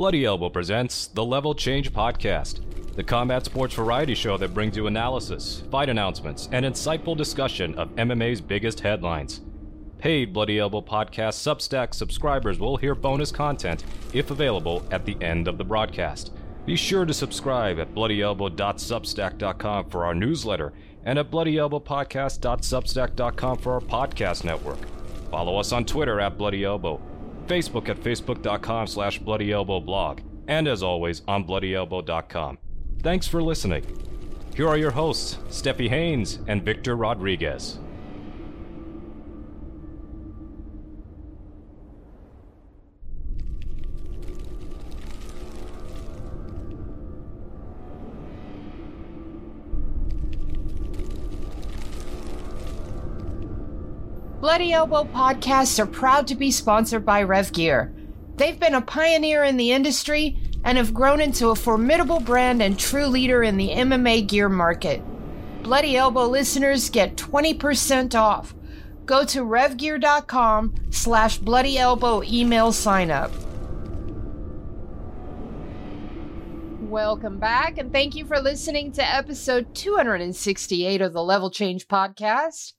Bloody Elbow presents the Level Change Podcast, the combat sports variety show that brings you analysis, fight announcements, and insightful discussion of MMA's biggest headlines. Paid Bloody Elbow Podcast Substack subscribers will hear bonus content, if available, at the end of the broadcast. Be sure to subscribe at bloodyelbow.substack.com for our newsletter and at bloodyelbowpodcast.substack.com for our podcast network. Follow us on Twitter at Bloody Elbow, Facebook at facebook.com slash bloodyelbowblog, and as always on bloodyelbow.com. Thanks for listening. Here are your hosts, Stephie Haynes and Victor Rodriguez. Bloody Elbow podcasts are proud to be sponsored by Rev Gear. They've been a pioneer in the industry and have grown into a formidable brand and true leader in the MMA gear market. Bloody Elbow listeners get 20% off. Go to revgear.com slash bloody elbow email sign up. Welcome back, and thank you for listening to episode 268 of the Level Change Podcast.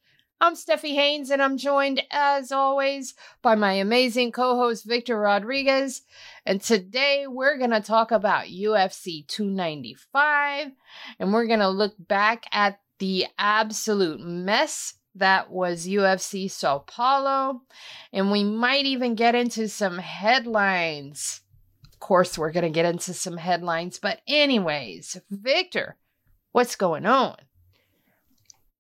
I'm Stephie Haynes, and I'm joined, as always, by my amazing co host, Victor Rodriguez. And today we're going to talk about UFC 295, and we're going to look back at the absolute mess that was UFC Sao Paulo, and we might even get into some headlines. Of course, we're going to get into some headlines, but, anyways, Victor, what's going on?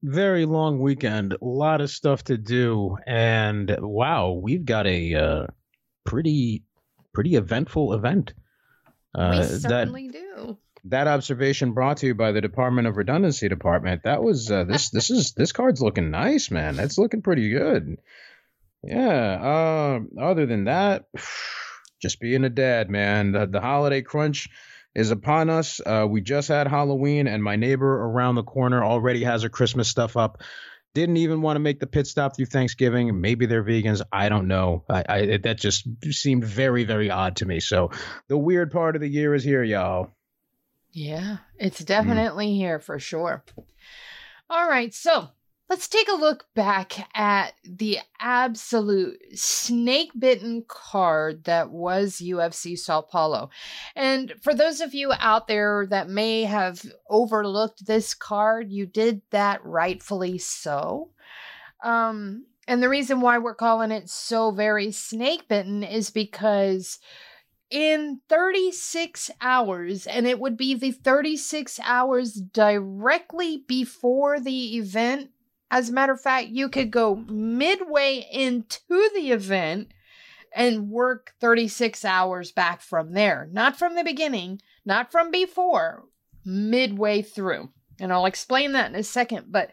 Very long weekend, a lot of stuff to do, and wow, we've got a uh, pretty pretty eventful event. Uh, we certainly that, do. That observation brought to you by the Department of Redundancy Department. That was uh, this. this is this card's looking nice, man. That's looking pretty good. Yeah. Uh, other than that, just being a dad, man. The, the holiday crunch is upon us. Uh, we just had Halloween, and my neighbor around the corner already has her Christmas stuff up. Didn't even want to make the pit stop through Thanksgiving. Maybe they're vegans. I don't know. I, I that just seemed very, very odd to me. So the weird part of the year is here, y'all. Yeah, it's definitely mm. here for sure. All right, so let's take a look back at the absolute snake bitten card that was UFC Sao Paulo. And for those of you out there that may have overlooked this card, you did that rightfully so. Um, and the reason why we're calling it so very snake bitten is because in 36 hours, and it would be the 36 hours directly before the event as a matter of fact, you could go midway into the event and work 36 hours back from there. Not from the beginning, not from before, midway through. And I'll explain that in a second. But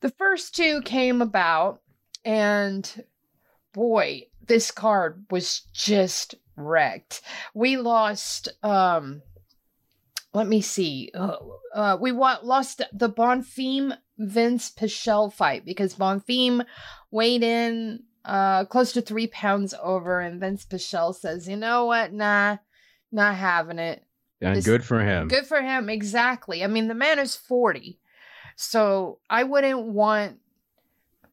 the first two came about, and boy, this card was just wrecked. We lost, um, let me see. Uh, uh, we wa- lost the Bonfim Vinc Pichel fight because Bonfim weighed in uh, close to three pounds over, and Vinc Pichel says, "You know what? Nah, not having it." And this, good for him. Good for him. Exactly. I mean, the man is forty, so I wouldn't want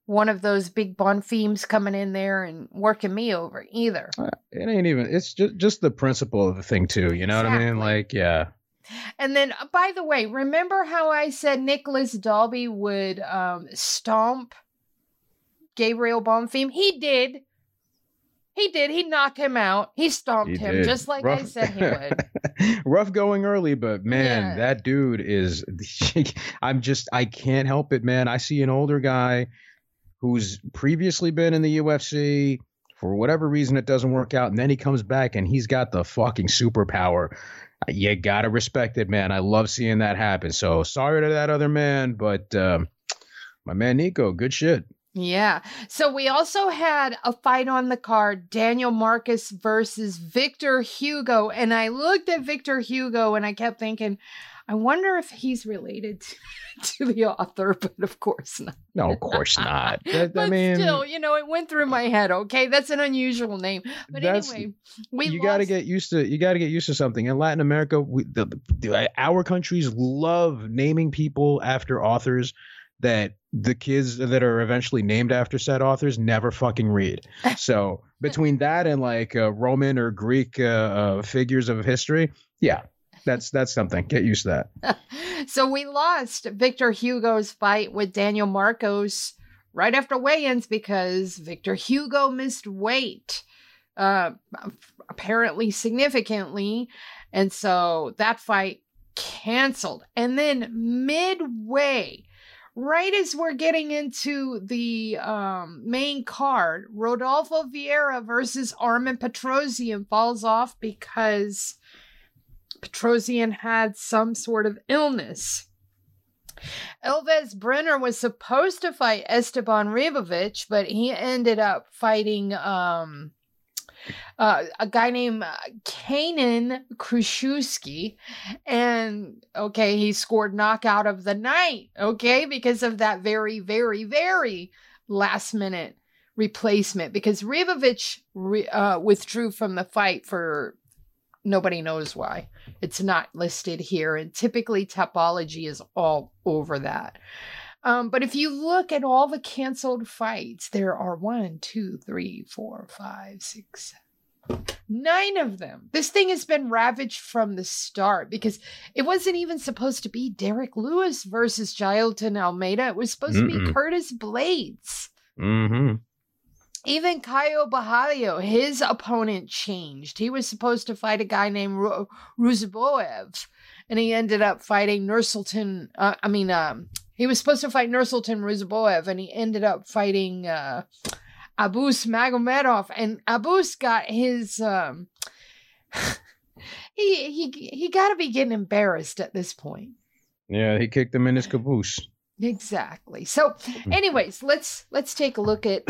one of those big Bonfims coming in there and working me over either. Uh, it ain't even. It's just just the principle of the thing too. You know exactly. what I mean? Like, yeah. And then, uh, by the way, remember how I said Nicolas Dalby would um, stomp Gabriel Bonfim? He did. He did. He knocked him out. He stomped he him did. just like rough, I said he would. rough going early, but man, yeah. that dude is. I'm just. I can't help it, man. I see an older guy who's previously been in the UFC. For whatever reason, it doesn't work out, and then he comes back and he's got the fucking superpower you gotta respect it, man. I love seeing that happen. So sorry to that other man, but um, my man Nico, good shit. Yeah. So we also had a fight on the card Daniel Marcos versus Victor Hugo. And I looked at Victor Hugo and I kept thinking, I wonder if he's related to, to the author, but of course not. No, of course not. That- but I mean, still, you know, it went through my head. Okay, that's an unusual name. But anyway, we you got to get used to you got to get used to something in latin america we, the, the, our countries love naming people after authors that the kids that are eventually named after said authors never fucking read so between that and like uh, roman or greek uh, uh, figures of history yeah that's that's something. Get used to that. So we lost Victor Hugo's fight with Daniel Marcos right after weigh-ins because Victor Hugo missed weight, uh, apparently significantly, and so that fight canceled. And then midway, right as we're getting into the um, main card, Rodolfo Vieira versus Armen Petrosyan falls off because Petrosyan had some sort of illness. Elves Brener was supposed to fight Esteban Ribovic, but he ended up fighting um, uh, a guy named uh, Kaynan Kruschewsky. And okay, he scored knockout of the night, okay, because of that very, very, very last minute replacement. Because Ribovic re- uh, withdrew from the fight for nobody knows why. It's not listed here, and typically Tapology is all over that. Um, but if you look at all the canceled fights, there are one, two, three, four, five, six, seven, nine of them. This thing has been ravaged from the start because it wasn't even supposed to be Derrick Lewis versus Jailton Almeida. It was supposed to be Curtis Blaydes. mm-hmm Even Caio Borralho, his opponent changed. He was supposed to fight a guy named Ru- and he ended up fighting Nursultan. Uh, I mean, um, he was supposed to fight Nursultan Ruziboev, and he ended up fighting uh, Abus Magomedov. And Abus got his. Um, he he he got to be getting embarrassed at this point. yeah he kicked him in his caboose Exactly. So, mm-hmm. anyways, let's let's take a look at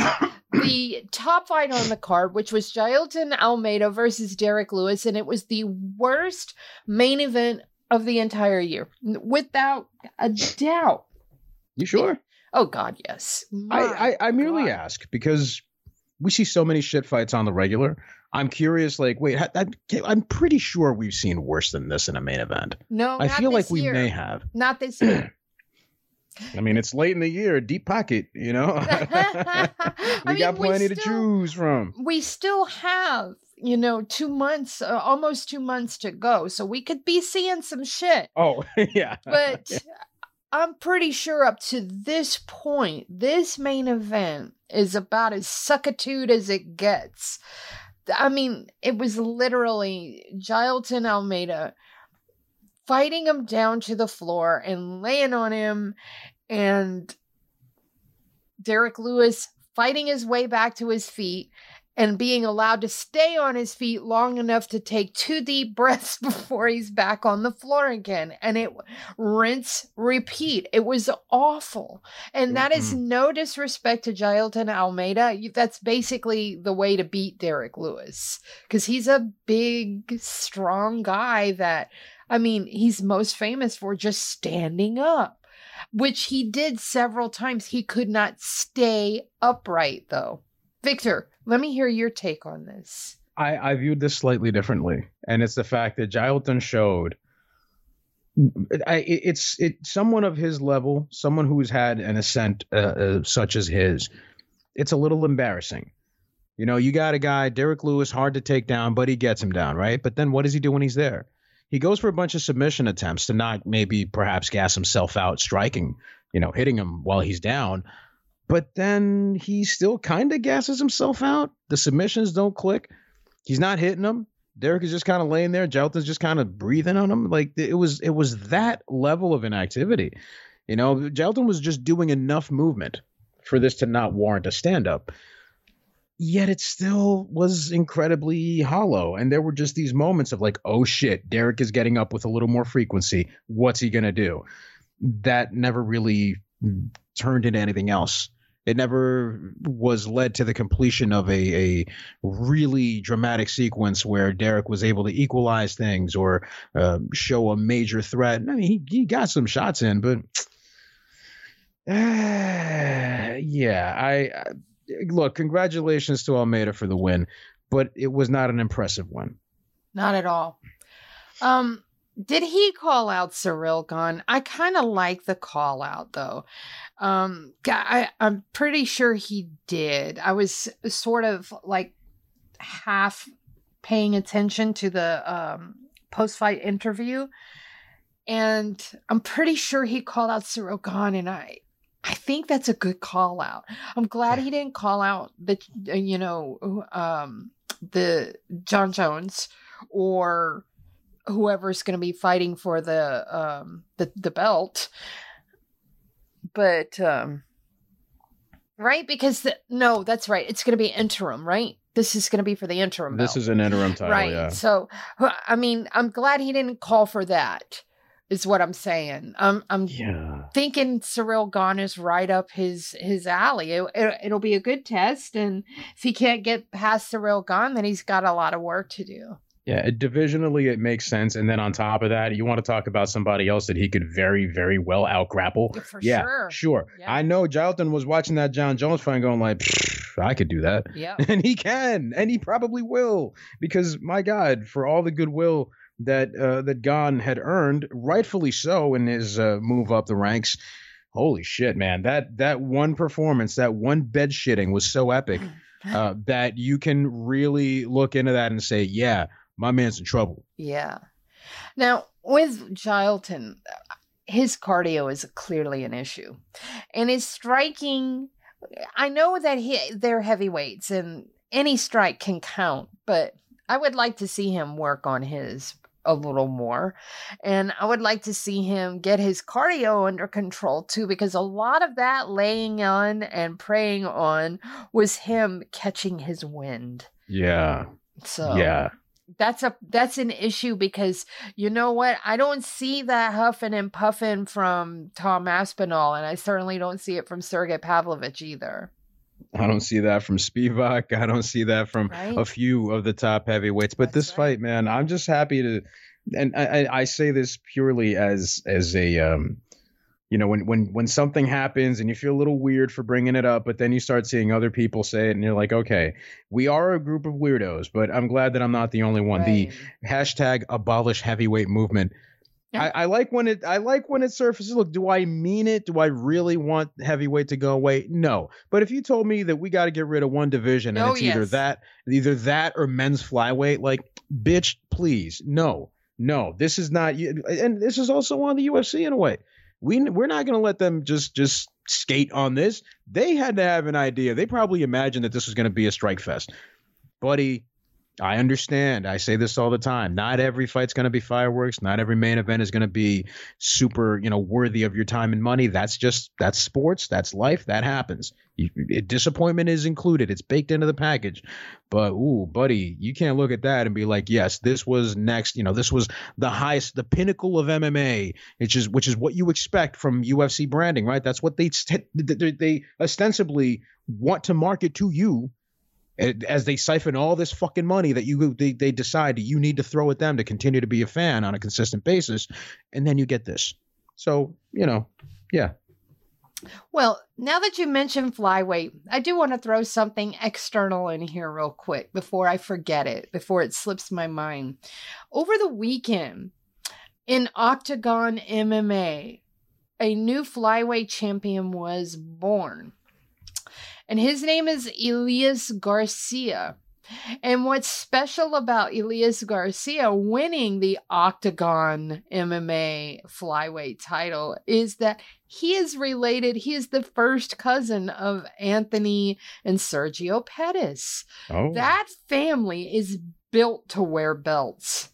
the top fight on the card, which was Jailton Almeida versus Derrick Lewis, and it was the worst main event of the entire year, without a doubt. you sure Oh God, yes. I, I, I merely God. ask because we see so many shit fights on the regular. I'm curious, like, wait, I, I'm pretty sure we've seen worse than this in a main event. No, I feel like we year. may have. Not this year. I mean, it's late in the year, deep pocket, you know. we I mean, got plenty to choose from. we still have, you know, two months, uh, almost two months to go, so we could be seeing some shit. Oh, yeah. but I'm pretty sure up to this point, this main event is about as suckitude as it gets. I mean, it was literally Gilton Almeida fighting him down to the floor and laying on him, and Derrick Lewis fighting his way back to his feet and being allowed to stay on his feet long enough to take two deep breaths before he's back on the floor again. And it rinse, repeat. It was awful. And that is mm-hmm. no disrespect to Jailton Almeida. That's basically the way to beat Derrick Lewis because he's a big, strong guy that, I mean, he's most famous for just standing up. Which he did several times. He could not stay upright, though. Victor, let me hear your take on this. I, I viewed this slightly differently, and it's the fact that Gilton showed. I, it- it's it someone of his level, someone who's had an ascent uh, uh, such as his. It's a little embarrassing. You know, you got a guy, Derrick Lewis, hard to take down, but he gets him down, right? But then what does he do when he's there? He goes for a bunch of submission attempts to not maybe perhaps gas himself out, striking, you know, hitting him while he's down. But then he still kind of gasses himself out. The submissions don't click. He's not hitting them. Derrick is just kind of laying there. Jelton's just kind of breathing on him. Like it was, it was that level of inactivity. You know, Jelton was just doing enough movement for this to not warrant a stand up. Yet it still was incredibly hollow. And there were just these moments of like, oh shit, Derrick is getting up with a little more frequency. What's he going to do? That never really turned into anything else. it never was led to the completion of a, a really dramatic sequence where Derrick was able to equalize things or uh, show a major threat. I mean, he, he got some shots in, but uh, yeah, I, I look. Congratulations to Almeida for the win, but it was not an impressive one. Not at all. Um, did he call out Ciryl Gane? I kind of like the call out though. Um, I, I'm pretty sure he did. I was sort of like half paying attention to the um, post fight interview, and I'm pretty sure he called out Ciryl Gane, and I. I think that's a good call out. I'm glad he didn't call out the, you know, um, the Jon Jones or whoever's going to be fighting for the um the the belt. But um right? Because the, no that's right. It's going to be interim right? This is going to be for the interim this belt. is an interim title right. yeah. So i mean i'm glad he didn't call for that is what i'm saying i'm i'm yeah thinking Ciryl Gane is right up his his alley. It, it, will be a good test, and if he can't get past Ciryl Gane, then he's got a lot of work to do. Yeah, divisionally it makes sense, and then on top of that, you want to talk about somebody else that he could very, very well out grapple. For yeah, sure. sure. Yeah. I know Jalton was watching that Jon Jones fight, going like, I could do that, Yeah. and he can, and he probably will, because my God, for all the goodwill that uh, that Gane had earned, rightfully so, in his uh, move up the ranks. Holy shit, man! That that one performance, that one bed shitting was so epic uh, that you can really look into that and say, yeah, my man's in trouble. Yeah. Now, with Gilton, his cardio is clearly an issue. And his striking, I know that he, they're heavyweights and any strike can count, but I would like to see him work on his a little more. And I would like to see him get his cardio under control too, because a lot of that laying on and preying on was him catching his wind. Yeah, So yeah. that's a that's an issue because you know what I don't see that huffing and puffing from Tom Aspinall, and I certainly don't see it from Sergey Pavlovich either. I don't see that from Spivac. I don't see that from Right. a few of the top heavyweights. But That's this right. fight, man, I'm just happy to, and I, I I say this purely as as a um, you know, when when when something happens and you feel a little weird for bringing it up, but then you start seeing other people say it, and you're like, okay, we are a group of weirdos, but I'm glad that I'm not the only one. The hashtag abolish heavyweight movement. Yeah. I, I like when it I like when it surfaces. Look, do I mean it? Do I really want heavyweight to go away? No. But if you told me that we got to get rid of one division and Oh, it's either that either that or men's flyweight, like bitch, please. No. No. This is not and this is also on the UFC in a way. We we're not going to let them just just skate on this. They had to have an idea. They probably imagined that this was going to be a strike fest. Buddy, I understand. I say this all the time. Not every fight's going to be fireworks. Not every main event is going to be super, you know, worthy of your time and money. That's just that's sports. That's life. That happens. You, it, disappointment is included. It's baked into the package. But ooh, buddy, you can't look at that and be like, yes, this was next. You know, this was the highest, the pinnacle of MMA, which is which is what you expect from UFC branding, right? That's what they they, they ostensibly want to market to you as they siphon all this fucking money that you they, they decide you need to throw at them to continue to be a fan on a consistent basis and then you get this so you know yeah Well, now that you mentioned flyweight, I do want to throw something external in here real quick before I forget it, before it slips my mind. Over the weekend in Octagon MMA, a new flyweight champion was born. And his name is Elias Garcia. And what's special about Elias Garcia winning the Octagon MMA flyweight title is that he is related, he is the first cousin of Anthony and Sergio Pettis. oh That family is built to wear belts.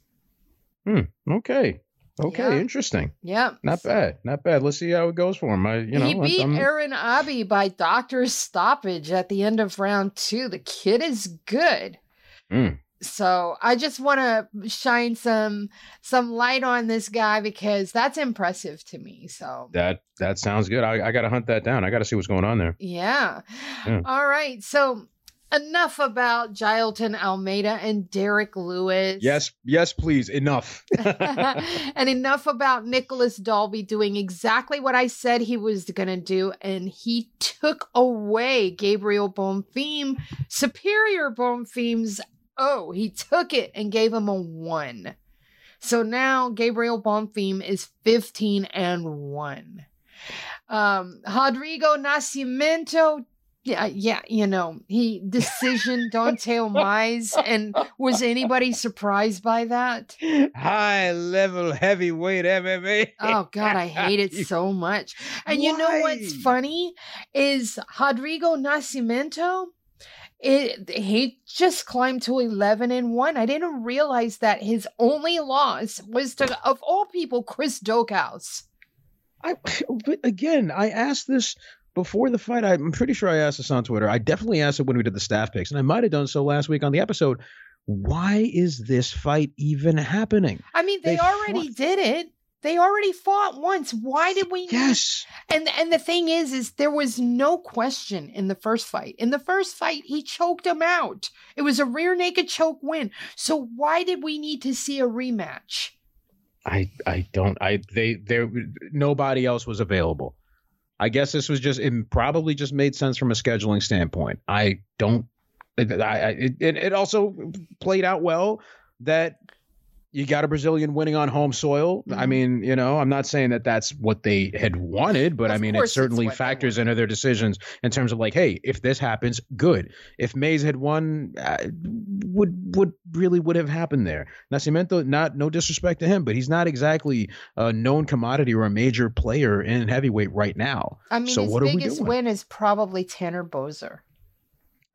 Hmm. okay okay Yeah. interesting Yeah, not bad not bad let's see how it goes for him I, you know he beat I'm- Aaron Abbey by doctor's stoppage at the end of round two. The kid is good. Mm. So I just want to shine some some light on this guy because that's impressive to me. So That that sounds good. I, I got to hunt that down. I got to see what's going on there. yeah. Yeah. All right. So enough about Gilton Almeida and Derrick Lewis. Yes, yes, please. Enough. and enough about Nicolas Dalby doing exactly what I said he was going to do. And he took away Gabriel Bonfim, Superior Bonfim's. Oh, he took it and gave him a one. So now Gabriel Bonfim is 15 and 1. Um, Rodrigo Nascimento yeah, yeah, you know, he decision Don'Tale Mayes, and was anybody surprised by that? High level heavyweight MMA. Oh God, I hate it so much. And you know what's funny is Rodrigo Nascimento. It he just climbed to eleven and one. I didn't realize that his only loss was to, of all people, Chris Daukaus. I, but again, I asked this before the fight. I'm pretty sure I asked this on Twitter. I definitely asked it when we did the staff picks, and I might have done so last week on the episode. Why is this fight even happening? I mean, they, They already fought- did it. They already fought once. Why did we? Yes. And and the thing is, is there was no question in the first fight. In the first fight, he choked him out. It was a rear naked choke win. So why did we need to see a rematch? I I don't I they there nobody else was available. I guess this was just it probably just made sense from a scheduling standpoint. I don't I, I it, it it also played out well that you got a Brazilian winning on home soil. I Mhm. mean, you know, I'm not saying that that's what they had wanted, but I mean, it certainly factors into their decisions in terms of like, hey, if this happens, good. If Mayes had won, uh, would would really would have happened there? Nascimento, not no disrespect to him, but he's not exactly a known commodity or a major player in heavyweight right now. I mean, So his what are we biggest doing? win is probably Tanner Boser.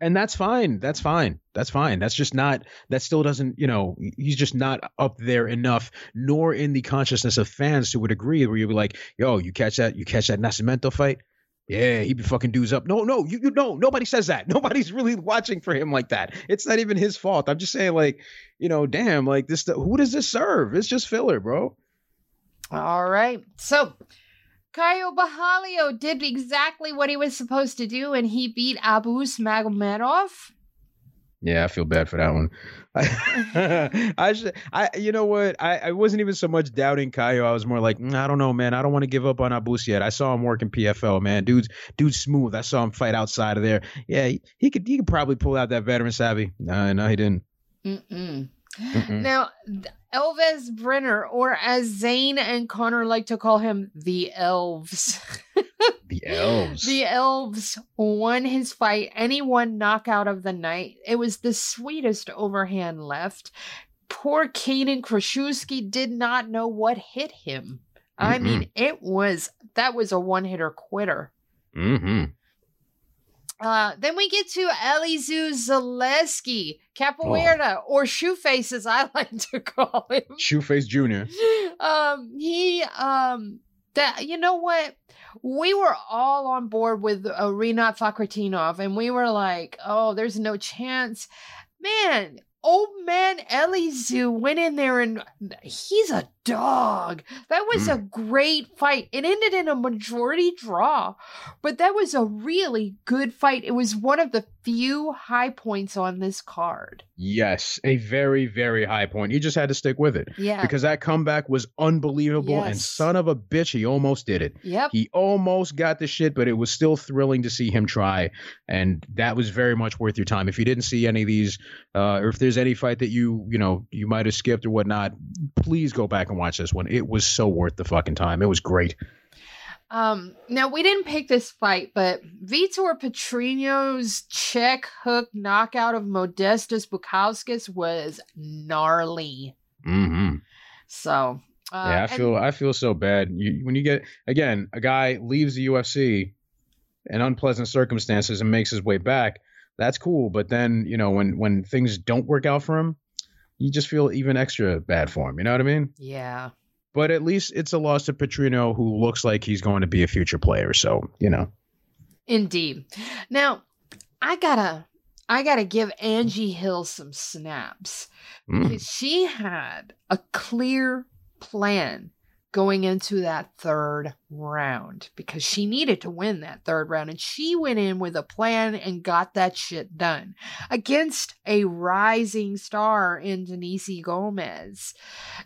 And that's fine. That's fine. That's fine. That's just not. That still doesn't. You know, he's just not up there enough, nor in the consciousness of fans to a degree where you'd be like, "Yo, you catch that? You catch that Nascimento fight? Yeah, he be fucking dudes up. No, no, you, you no, nobody says that. Nobody's really watching for him like that. It's not even his fault. I'm just saying, like, you know, damn, like this. Who does this serve? It's just filler, bro. All right. So Caio Borralho did exactly what he was supposed to do, and he beat Abus Magomedov. Yeah, I feel bad for that one. I, I should, I, you know what? I, I wasn't even so much doubting Caio. I was more like, "Mm, I don't know, man. I don't want to give up on Abus yet. I saw him working PFL, man. Dude's, dude's smooth. I saw him fight outside of there. Yeah, he, he could, he could probably pull out that veteran savvy. No, no, he didn't. Mm-mm. Mm-mm. Now, Elvis Brener, or as Zane and Connor like to call him, the Elves. The elves. The Elves won his fight, and he won knockout of the night. It was the sweetest overhand left. Poor Kaden Kruschewsky did not know what hit him. I mean, it was that was a one hitter quitter. mm-hmm. Uh, then we get to Elizeu Zaleski, Capoeira, or Shoeface, as I like to call him. Shoeface Junior. um, he um that you know what? We were all on board with uh, Rinat Fakhretdinov, and we were like, "Oh, there's no chance." Man, old man Elizeu went in there, and he's a dog. That was a great fight. It ended in a majority draw, but that was a really good fight. It was one of the few high points on this card. Yes, a very, very high point. You just had to stick with it Yeah. because that comeback was unbelievable. And son of a bitch, he almost did it. yep. He almost got the shit, but it was still thrilling to see him try, and that was very much worth your time. If you didn't see any of these, uh, or if there's any fight that you you know you might have skipped or whatnot, please go back and watch this one. It was so worth the fucking time. It was great. Um, now we didn't pick this fight, but Vitor Petrino's check hook knockout of Modestas Bukauskas was gnarly. Mm-hmm. So uh, yeah, I and- feel I feel so bad. You, when you get again, a guy leaves the UFC in unpleasant circumstances and makes his way back. That's cool, but then you know when when things don't work out for him, you just feel even extra bad for him. You know what I mean? yeah. but at least it's a loss to Petrino, who looks like he's going to be a future player. So you know, Indeed. Now, I gotta I got to give Angie Hill some snaps Mm. because she had a clear plan going into that third round because she needed to win that third round and she went in with a plan and got that shit done against a rising star in Denise Gomes.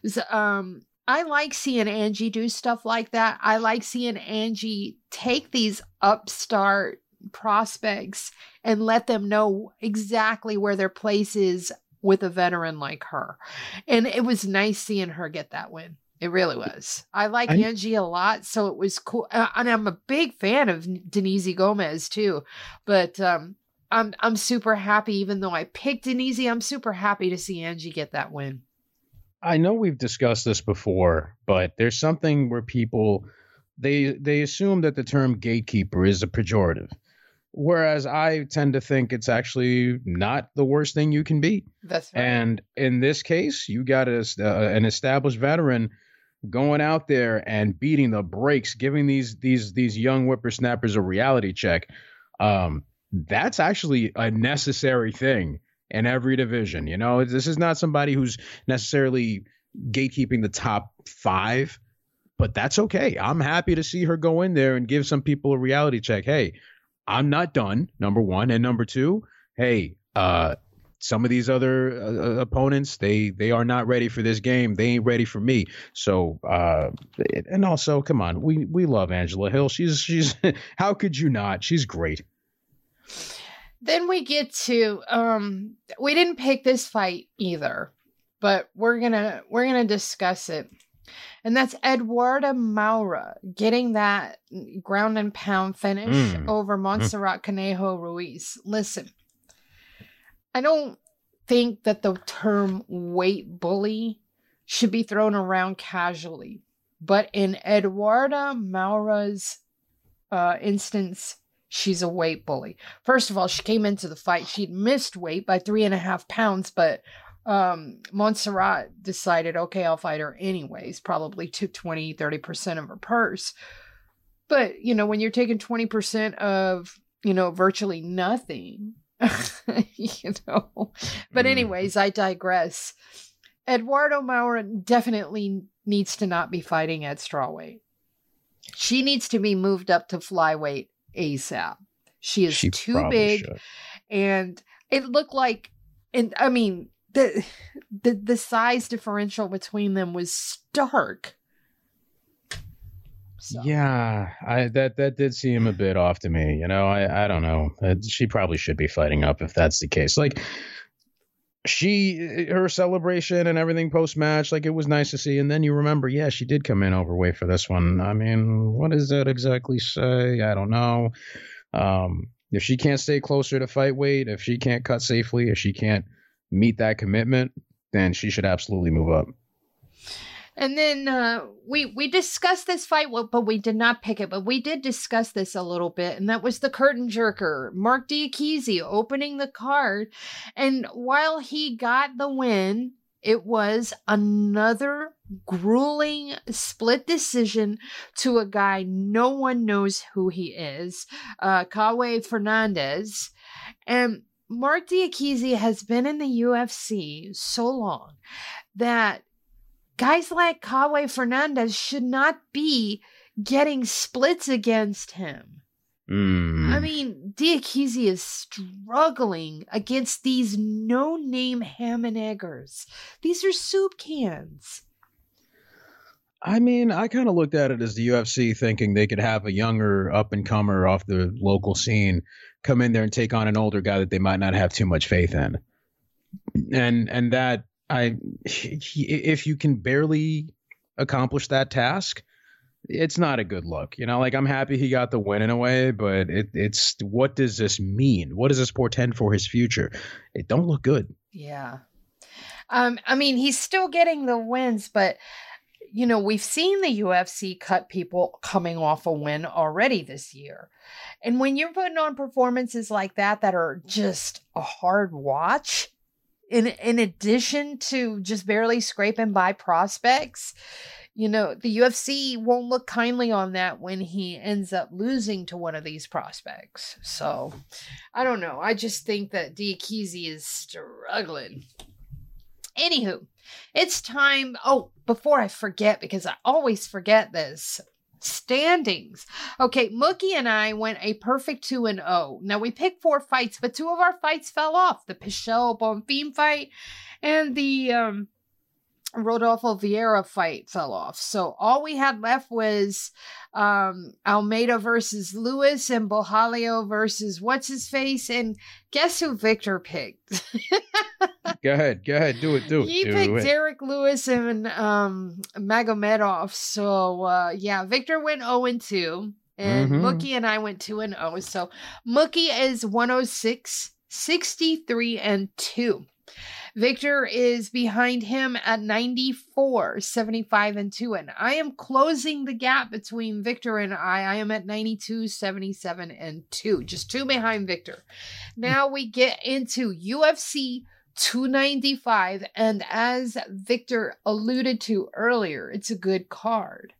So, um I like seeing Angie do stuff like that. I like seeing Angie take these upstart prospects and let them know exactly where their place is with a veteran like her. And it was nice seeing her get that win. It really was. I like I- Angie a lot, so it was cool. And I'm a big fan of Denise Gomes too. But um, I'm I'm super happy, even though I picked Denise. I'm super happy to see Angie get that win. I know we've discussed this before, but there's something where people they they assume that the term gatekeeper is a pejorative. Whereas I tend to think it's actually not the worst thing you can be. That's right. And in this case, you got a, uh, an established veteran going out there and beating the brakes, giving these these these young whippersnappers a reality check. Um, that's actually a necessary thing in every division. You know, this is not somebody who's necessarily gatekeeping the top five, but that's okay. I'm happy to see her go in there and give some people a reality check. Hey, I'm not done. Number one, and number two, hey, uh, some of these other uh, opponents they they are not ready for this game they ain't ready for me so uh and also come on we we love angela hill she's she's how could you not she's great Then we get to um we didn't pick this fight either, but we're gonna we're gonna discuss it. And that's Eduarda Moura getting that ground and pound finish Mm. over Montserrat Conejo Ruiz. Listen, I don't think that the term weight bully should be thrown around casually. But in Eduarda Moura's uh, instance, she's a weight bully. First of all, she came into the fight. She'd missed weight by three and a half pounds, but um, Montserrat decided, okay, I'll fight her anyways, probably took 20, 30% of her purse. But, you know, when you're taking 20% of, you know, virtually nothing, you know. But, Mm. anyways, I digress. Eduardo Moura definitely needs to not be fighting at strawweight. She needs to be moved up to flyweight ASAP. She is She too big should. and it looked like and I mean the the the size differential between them was stark. So, Yeah, I that that did seem a bit off to me. You know, I I don't know. She probably should be fighting up if that's the case. Like she her celebration and everything post match, like it was nice to see. And then you remember, yeah, she did come in overweight for this one. I mean, what does that exactly say? I don't know. Um, if she can't stay closer to fight weight, if she can't cut safely, if she can't meet that commitment, then she should absolutely move up. And then uh, we we discussed this fight, well, but we did not pick it. But we did discuss this a little bit, and that was the curtain jerker, Marc Diakiese, opening the card. And while he got the win, it was another grueling split decision to a guy no one knows who he is, uh, Kauê Fernandes, and. Marc Diakiese has been in the UFC so long that guys like Kauê Fernandes should not be getting splits against him. Mm. I mean, Diakiese is struggling against these no-name ham and eggers. These are soup cans. I mean, I kind of looked at it as the UFC thinking they could have a younger up and comer off the local scene come in there and take on an older guy that they might not have too much faith in. And and that I if you can barely accomplish that task, it's not a good look. You know, like I'm happy he got the win in a way, but it it's what does this mean? What does this portend for his future? It don't look good. Yeah. Um, I mean, he's still getting the wins, but you know, we've seen the UFC cut people coming off a win already this year. And when you're putting on performances like that that are just a hard watch, in in addition to just barely scraping by prospects, you know, the UFC won't look kindly on that when he ends up losing to one of these prospects. So I don't know. I just think that Diakiese is struggling. Anywho, it's time. Oh, before I forget, because I always forget this standings. Okay, Mookie and I went a perfect 2 and 0. Now we picked four fights, but two of our fights fell off. The Pichel Bonfim fight and the um Rodolfo Vieira fight fell off. So all we had left was um, Almeida versus Lewis and Borralho versus what's his face. And guess who Victor picked? go ahead. Go ahead. Do it. Do it. He do picked it. Derrick Lewis and um, Magomedov. So uh, yeah, Victor went 0 and 2. And Mhm. Mookie and I went 2 and 0. So Mookie is 106, 63 and 2. Victor is behind him at 94, 75 and 2. And I am closing the gap between Victor and I. I am at 92, 77 and 2. Just two behind Victor. Now we get into UFC 295. And as Victor alluded to earlier, it's a good card.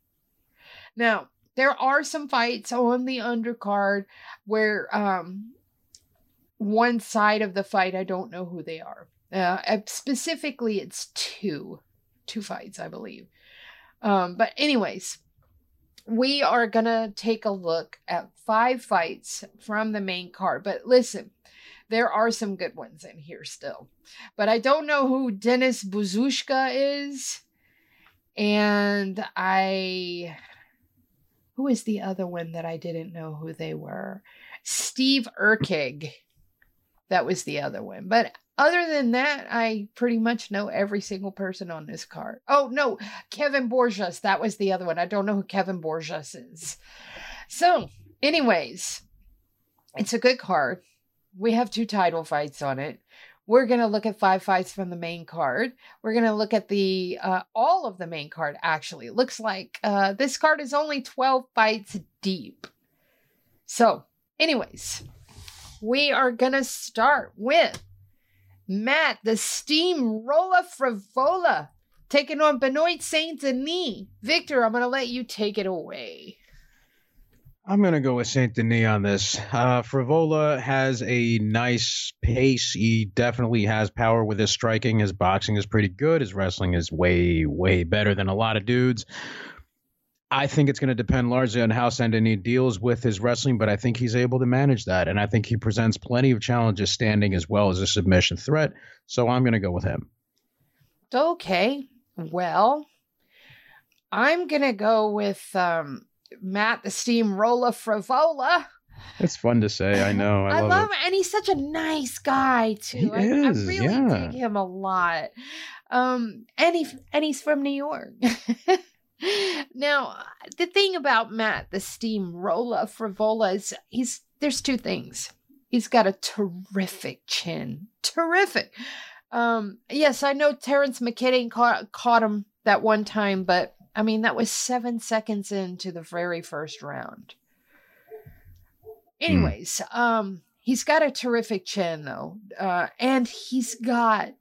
Now, there are some fights on the undercard where um, one side of the fight, I don't know who they are. Uh, specifically, it's two, two fights, I believe. Um, but anyways, we are gonna take a look at five fights from the main card. But listen, there are some good ones in here still. But I don't know who Dennis Buzukja is, and I. Who is the other one that I didn't know who they were? Steve Erceg. That was the other one. But other than that, I pretty much know every single person on this card. Oh, no, Kevin Borges. That was the other one. I don't know who Kevin Borges is. So, anyways, it's a good card. We have two title fights on it. We're going to look at five fights from the main card. We're going to look at the uh, all of the main card actually. It looks like uh, this card is only 12 fights deep. So, anyways, we are going to start with Matt, the steamroller Frevola, taking on Benoit Saint Denis. Victor, I'm going to let you take it away. I'm gonna go with Saint Denis on this. Uh, Frevola has a nice pace. He definitely has power with his striking. His boxing is pretty good. His wrestling is way, way better than a lot of dudes. I think it's going to depend largely on how Saint Denis deals with his wrestling, but I think he's able to manage that, and I think he presents plenty of challenges standing as well as a submission threat. So I'm going to go with him. Okay, well, I'm going to go with um, Matt, the steamroller Frevola. It's fun to say. I know. I, I, love, love it. him, and he's such a nice guy too. He I, I is, really yeah. dig him a lot. Um, and he and he's from New York. now, the thing about Matt, the steamroller Frevola, is he's there's two things. He's got a terrific chin, terrific. Um, yes, I know Terrence McKinney caught caught him that one time, but I mean that was seven seconds into the very first round. Anyways, um, he's got a terrific chin though, uh, and he's got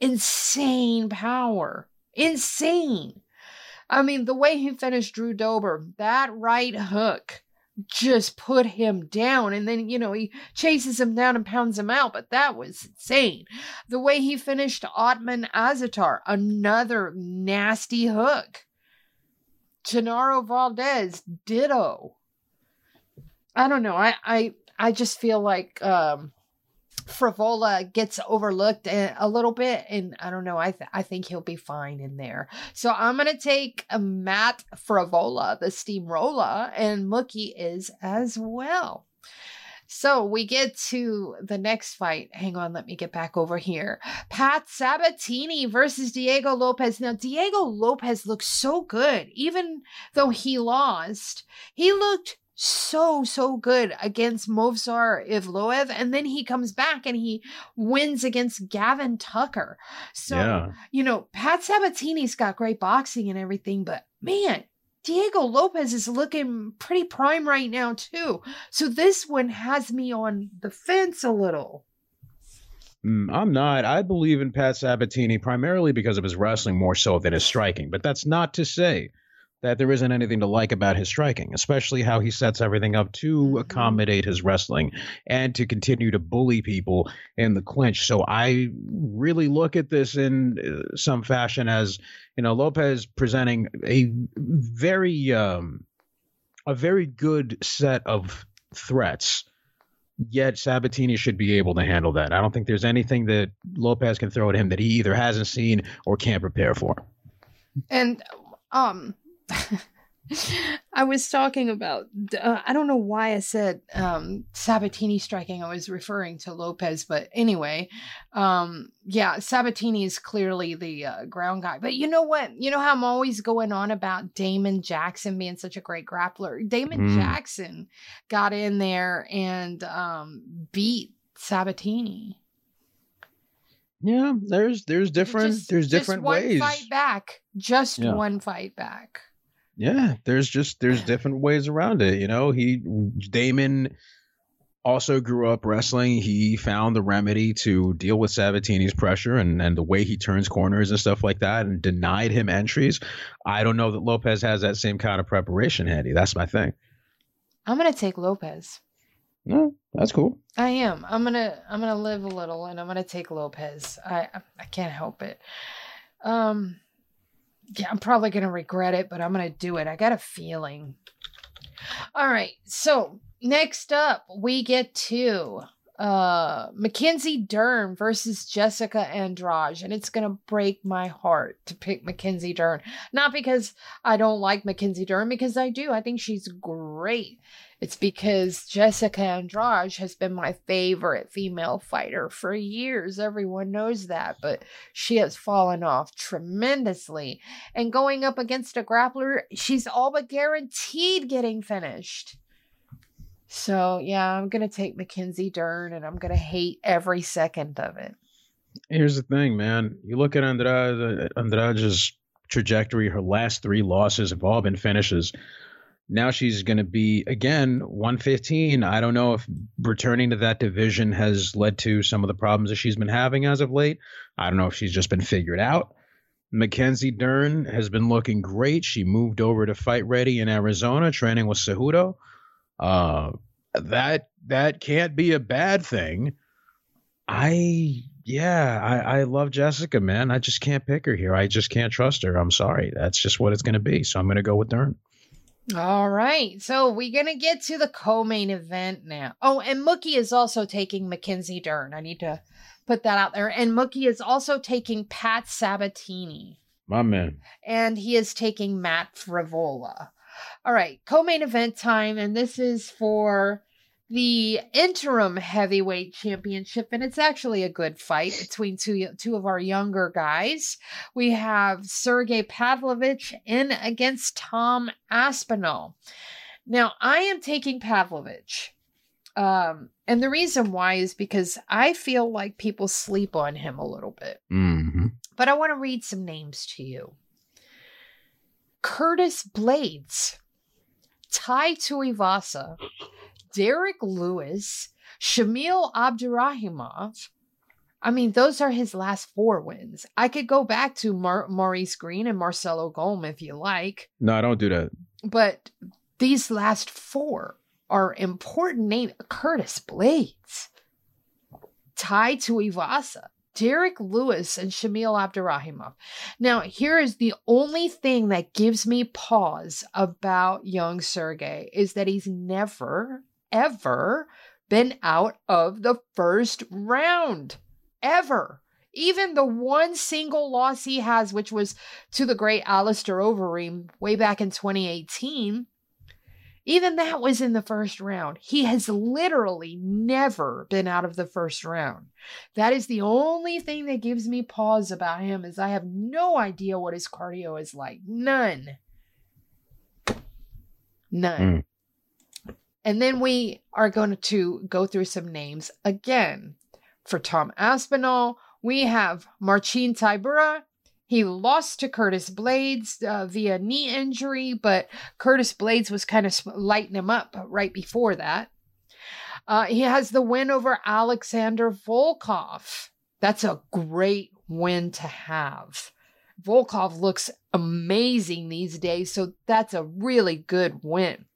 insane power, insane. I mean, the way he finished Drew Dober, that right hook just put him down. And then, you know, he chases him down and pounds him out, but that was insane. The way he finished Otman Azaitar, another nasty hook. Gennaro Valdez, ditto. I don't know. I I I just feel like um Frevola gets overlooked a, little bit, and I don't know. I th- I think he'll be fine in there. So I'm gonna take uh, Matt Frevola, the steamroller, and Mookie is as well. So we get to the next fight. Hang on, let me get back over here. Pat Sabatini versus Diego Lopes. Now, Diego Lopes looks so good, even though he lost. He looked so so good against Movsar Evloev and then he comes back and he wins against Gavin Tucker. So, yeah. you know, Pat Sabatini's got great boxing and everything, but man, Diego Lopes is looking pretty prime right now too. So this one has me on the fence a little. Mm, I'm not. I believe in Pat Sabatini primarily because of his wrestling more so than his striking. But that's not to say that there isn't anything to like about his striking, especially how he sets everything up to Mhm. accommodate his wrestling and to continue to bully people in the clinch. So I really look at this in uh, some fashion as, you know, Lopes presenting a very um a very good set of threats. Yet Sabatini should be able to handle that. I don't think there's anything that Lopes can throw at him that he either hasn't seen or can't prepare for. And um I was talking about uh, I don't know why I said um Sabatini striking I was referring to Lopes but anyway um yeah Sabatini is clearly the uh, ground guy but you know what you know how I'm always going on about Damon Jackson being such a great grappler Damon Mm. Jackson got in there and um beat Sabatini Yeah, there's there's different Just- there's just different one ways. fight back just Yeah. one fight back Yeah, there's just there's different ways around it. You know, he Damon also grew up wrestling. He found the remedy to deal with Sabatini's pressure and and the way he turns corners and stuff like that, and denied him entries. I don't know that Lopes has that same kind of preparation handy. That's my thing. I'm gonna take Lopes No, that's cool. I am. I'm gonna I'm gonna live a little and I'm gonna take Lopes. I I, I can't help it. Um yeah, I'm probably gonna regret it, but I'm gonna do it. I got a feeling. All right, so next up we get to uh Mackenzie Dern versus Jessica Andrade, and it's gonna break my heart to pick Mackenzie Dern. Not because I don't like Mackenzie Dern, because I do. I think she's great. It's because Jessica Andrade has been my favorite female fighter for years. Everyone knows that, but she has fallen off tremendously. And going up against a grappler, she's all but guaranteed getting finished. So, yeah, I'm going to take Mackenzie Dern and I'm going to hate every second of it. Here's the thing, man. You look at Andrade, Andrade's trajectory. Her last three losses have all been finishes. Now she's going to be again 115. I don't know if returning to that division has led to some of the problems that she's been having as of late. I don't know if she's just been figured out. Mackenzie Dern has been looking great. She moved over to Fight Ready in Arizona, training with Cejudo. Uh, that that can't be a bad thing. I yeah, I, I love Jessica, man. I just can't pick her here. I just can't trust her. I'm sorry. That's just what it's going to be. So I'm going to go with Dern. All right. So we're going to get to the co main event now. Oh, and Mookie is also taking Mackenzie Dern. I need to put that out there. And Mookie is also taking Pat Sabatini. My man. And he is taking Matt Frevola. All right. Co main event time. And this is for the interim heavyweight championship. And it's actually a good fight between two, two of our younger guys. We have Sergey Pavlovich in against Tom Aspinall. Now, I am taking Pavlovich. Um, and the reason why is because I feel like people sleep on him a little bit. Mm-hmm. But I want to read some names to you Curtis Blaydes, Tai Tuivasa, Derrick Lewis, Shamil Abdurakhimov. I mean, those are his last four wins. I could go back to Mar- Maurice Greene and Marcelo Golm if you like, No, I don't do that. but these last four are important names. Curtis Blaydes, Tai Tuivasa, Derrick Lewis, and Shamil Abdurakhimov. Now, here is the only thing that gives me pause about young Sergey is that he's never, ever been out of the first round. Ever. Even the one single loss he has, which was to the great Alistair Overeem way back in 2018, even that was in the first round. He has literally never been out of the first round. That is the only thing that gives me pause about him is I have no idea what his cardio is like. None. None. Hmm. And then we are going to go through some names again. For Tom Aspinall, we have Marcin Tybura. He lost to Curtis Blaydes uh, via knee injury, but Curtis Blaydes was kind of lighting him up right before that. Uh, he has the win over Alexander Volkov. That's a great win to have. Volkov looks amazing these days, so that's a really good win.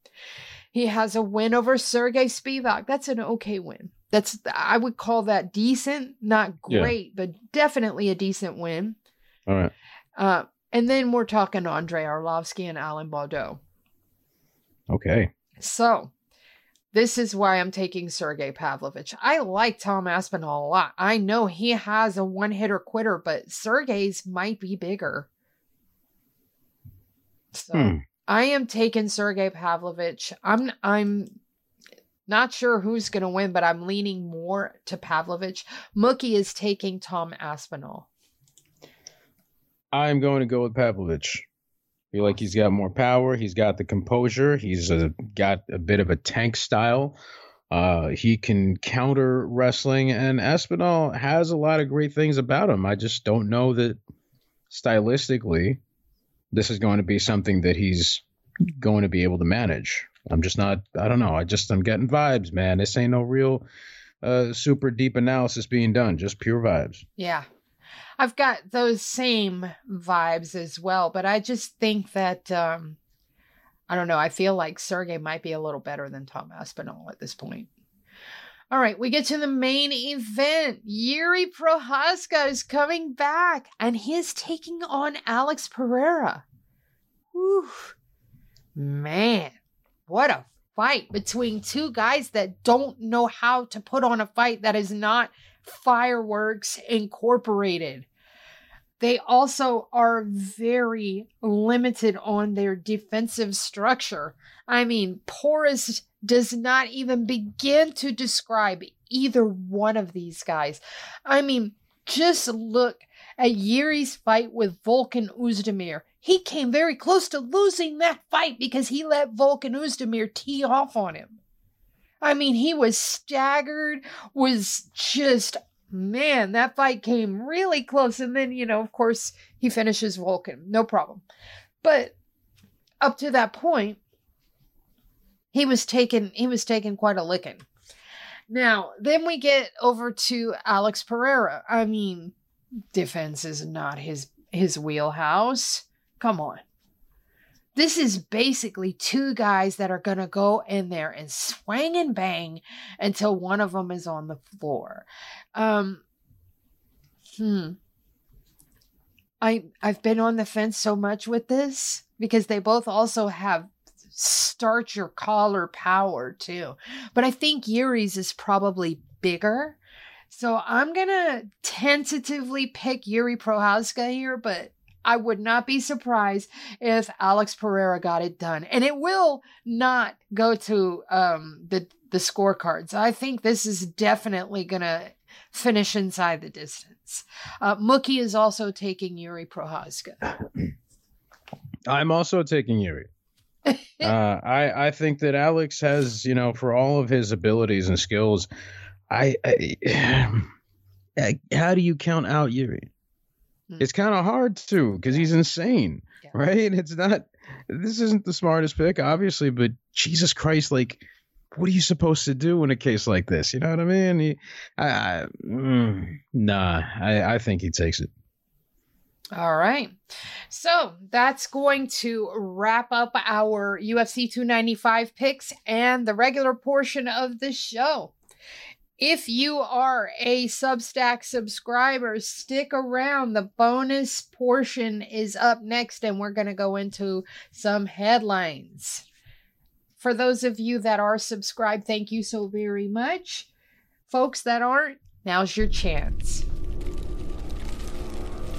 He has a win over Sergey Spivac. That's an okay win. That's I would call that decent, not great, yeah. but definitely a decent win. All right. Uh, and then we're talking Andrei Arlovsky and Alan Baudot. Okay. So this is why I'm taking Sergey Pavlovich. I like Tom Aspinall a lot. I know he has a one hitter quitter, but Sergey's might be bigger. So hmm. I am taking Sergey Pavlovich. I'm I'm not sure who's gonna win, but I'm leaning more to Pavlovich. Mookie is taking Tom Aspinall. I'm going to go with Pavlovich feel like he's got more power. He's got the composure. He's a, got a bit of a tank style. Uh, he can counter wrestling, and Aspinall has a lot of great things about him. I just don't know that stylistically, this is going to be something that he's going to be able to manage. I'm just not. I don't know. I just I'm getting vibes, man. This ain't no real uh, super deep analysis being done. Just pure vibes. Yeah, I've got those same vibes as well, but I just think that um I don't know, I feel like Sergey might be a little better than Tom Aspinall at this point. All right, we get to the main event. Yuri Prochazka is coming back and he's taking on Alex Pereira. Whew. Man, what a fight between two guys that don't know how to put on a fight that is not fireworks incorporated. They also are very limited on their defensive structure. I mean, porous does not even begin to describe either one of these guys. I mean, just look at Yuri's fight with Volkan Oezdemir. He came very close to losing that fight because he let Volkan Oezdemir tee off on him. I mean, he was staggered, was just man, that fight came really close. And then, you know, of course, he finishes Volkan, no problem. But up to that point, he was taken he was taken quite a licking. Now, then we get over to Alex Pereira. I mean, defense is not his his wheelhouse. Come on. This is basically two guys that are going to go in there and swing and bang until one of them is on the floor. Um, hmm. I I've been on the fence so much with this because they both also have start your collar power too. But I think Yuri's is probably bigger. So I'm gonna tentatively pick Yuri Prochazka here, but I would not be surprised if Alex Pereira got it done. And it will not go to um, the the scorecards. I think this is definitely going to finish inside the distance. Uh, Mookie is also taking Yuri Prochazka. I'm also taking Yuri. uh, I I think that Alex has, you know, for all of his abilities and skills, I, I how do you count out Yuri? Mm. It's kind of hard to because he's insane, yeah. right? It's not. This isn't the smartest pick, obviously, but Jesus Christ, like, what are you supposed to do in a case like this? You know what I mean? He, I, I mm, nah, I, I think he takes it. All right. So that's going to wrap up our UFC 295 picks and the regular portion of the show. If you are a Substack subscriber, stick around. The bonus portion is up next, and we're going to go into some headlines. For those of you that are subscribed, thank you so very much. Folks that aren't, now's your chance.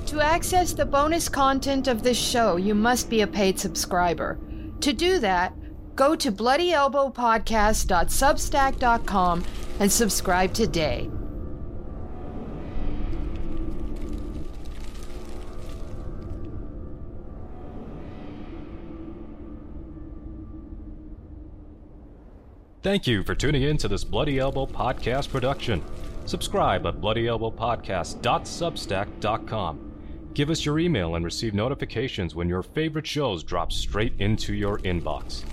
To access the bonus content of this show, you must be a paid subscriber. To do that, go to bloodyelbowpodcast.substack.com and subscribe today. Thank you for tuning in to this Bloody Elbow podcast production. Subscribe at bloodyelbowpodcast.substack.com. Give us your email and receive notifications when your favorite shows drop straight into your inbox.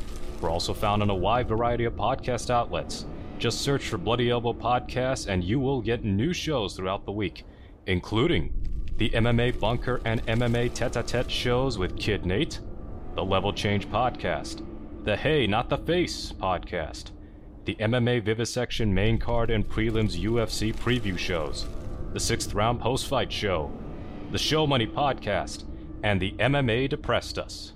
We're also found on a wide variety of podcast outlets. Just search for Bloody Elbow Podcast and you will get new shows throughout the week. including the MMA Bunker and MMA Tete a Tete shows with Kid Nate, the Level Change Podcast, the Hey Not the Face Podcast, the MMA Vivisection main card and prelims UFC preview shows, the Sixth Round Post Fight Show, the Show Money Podcast, and the MMA Depressed Us.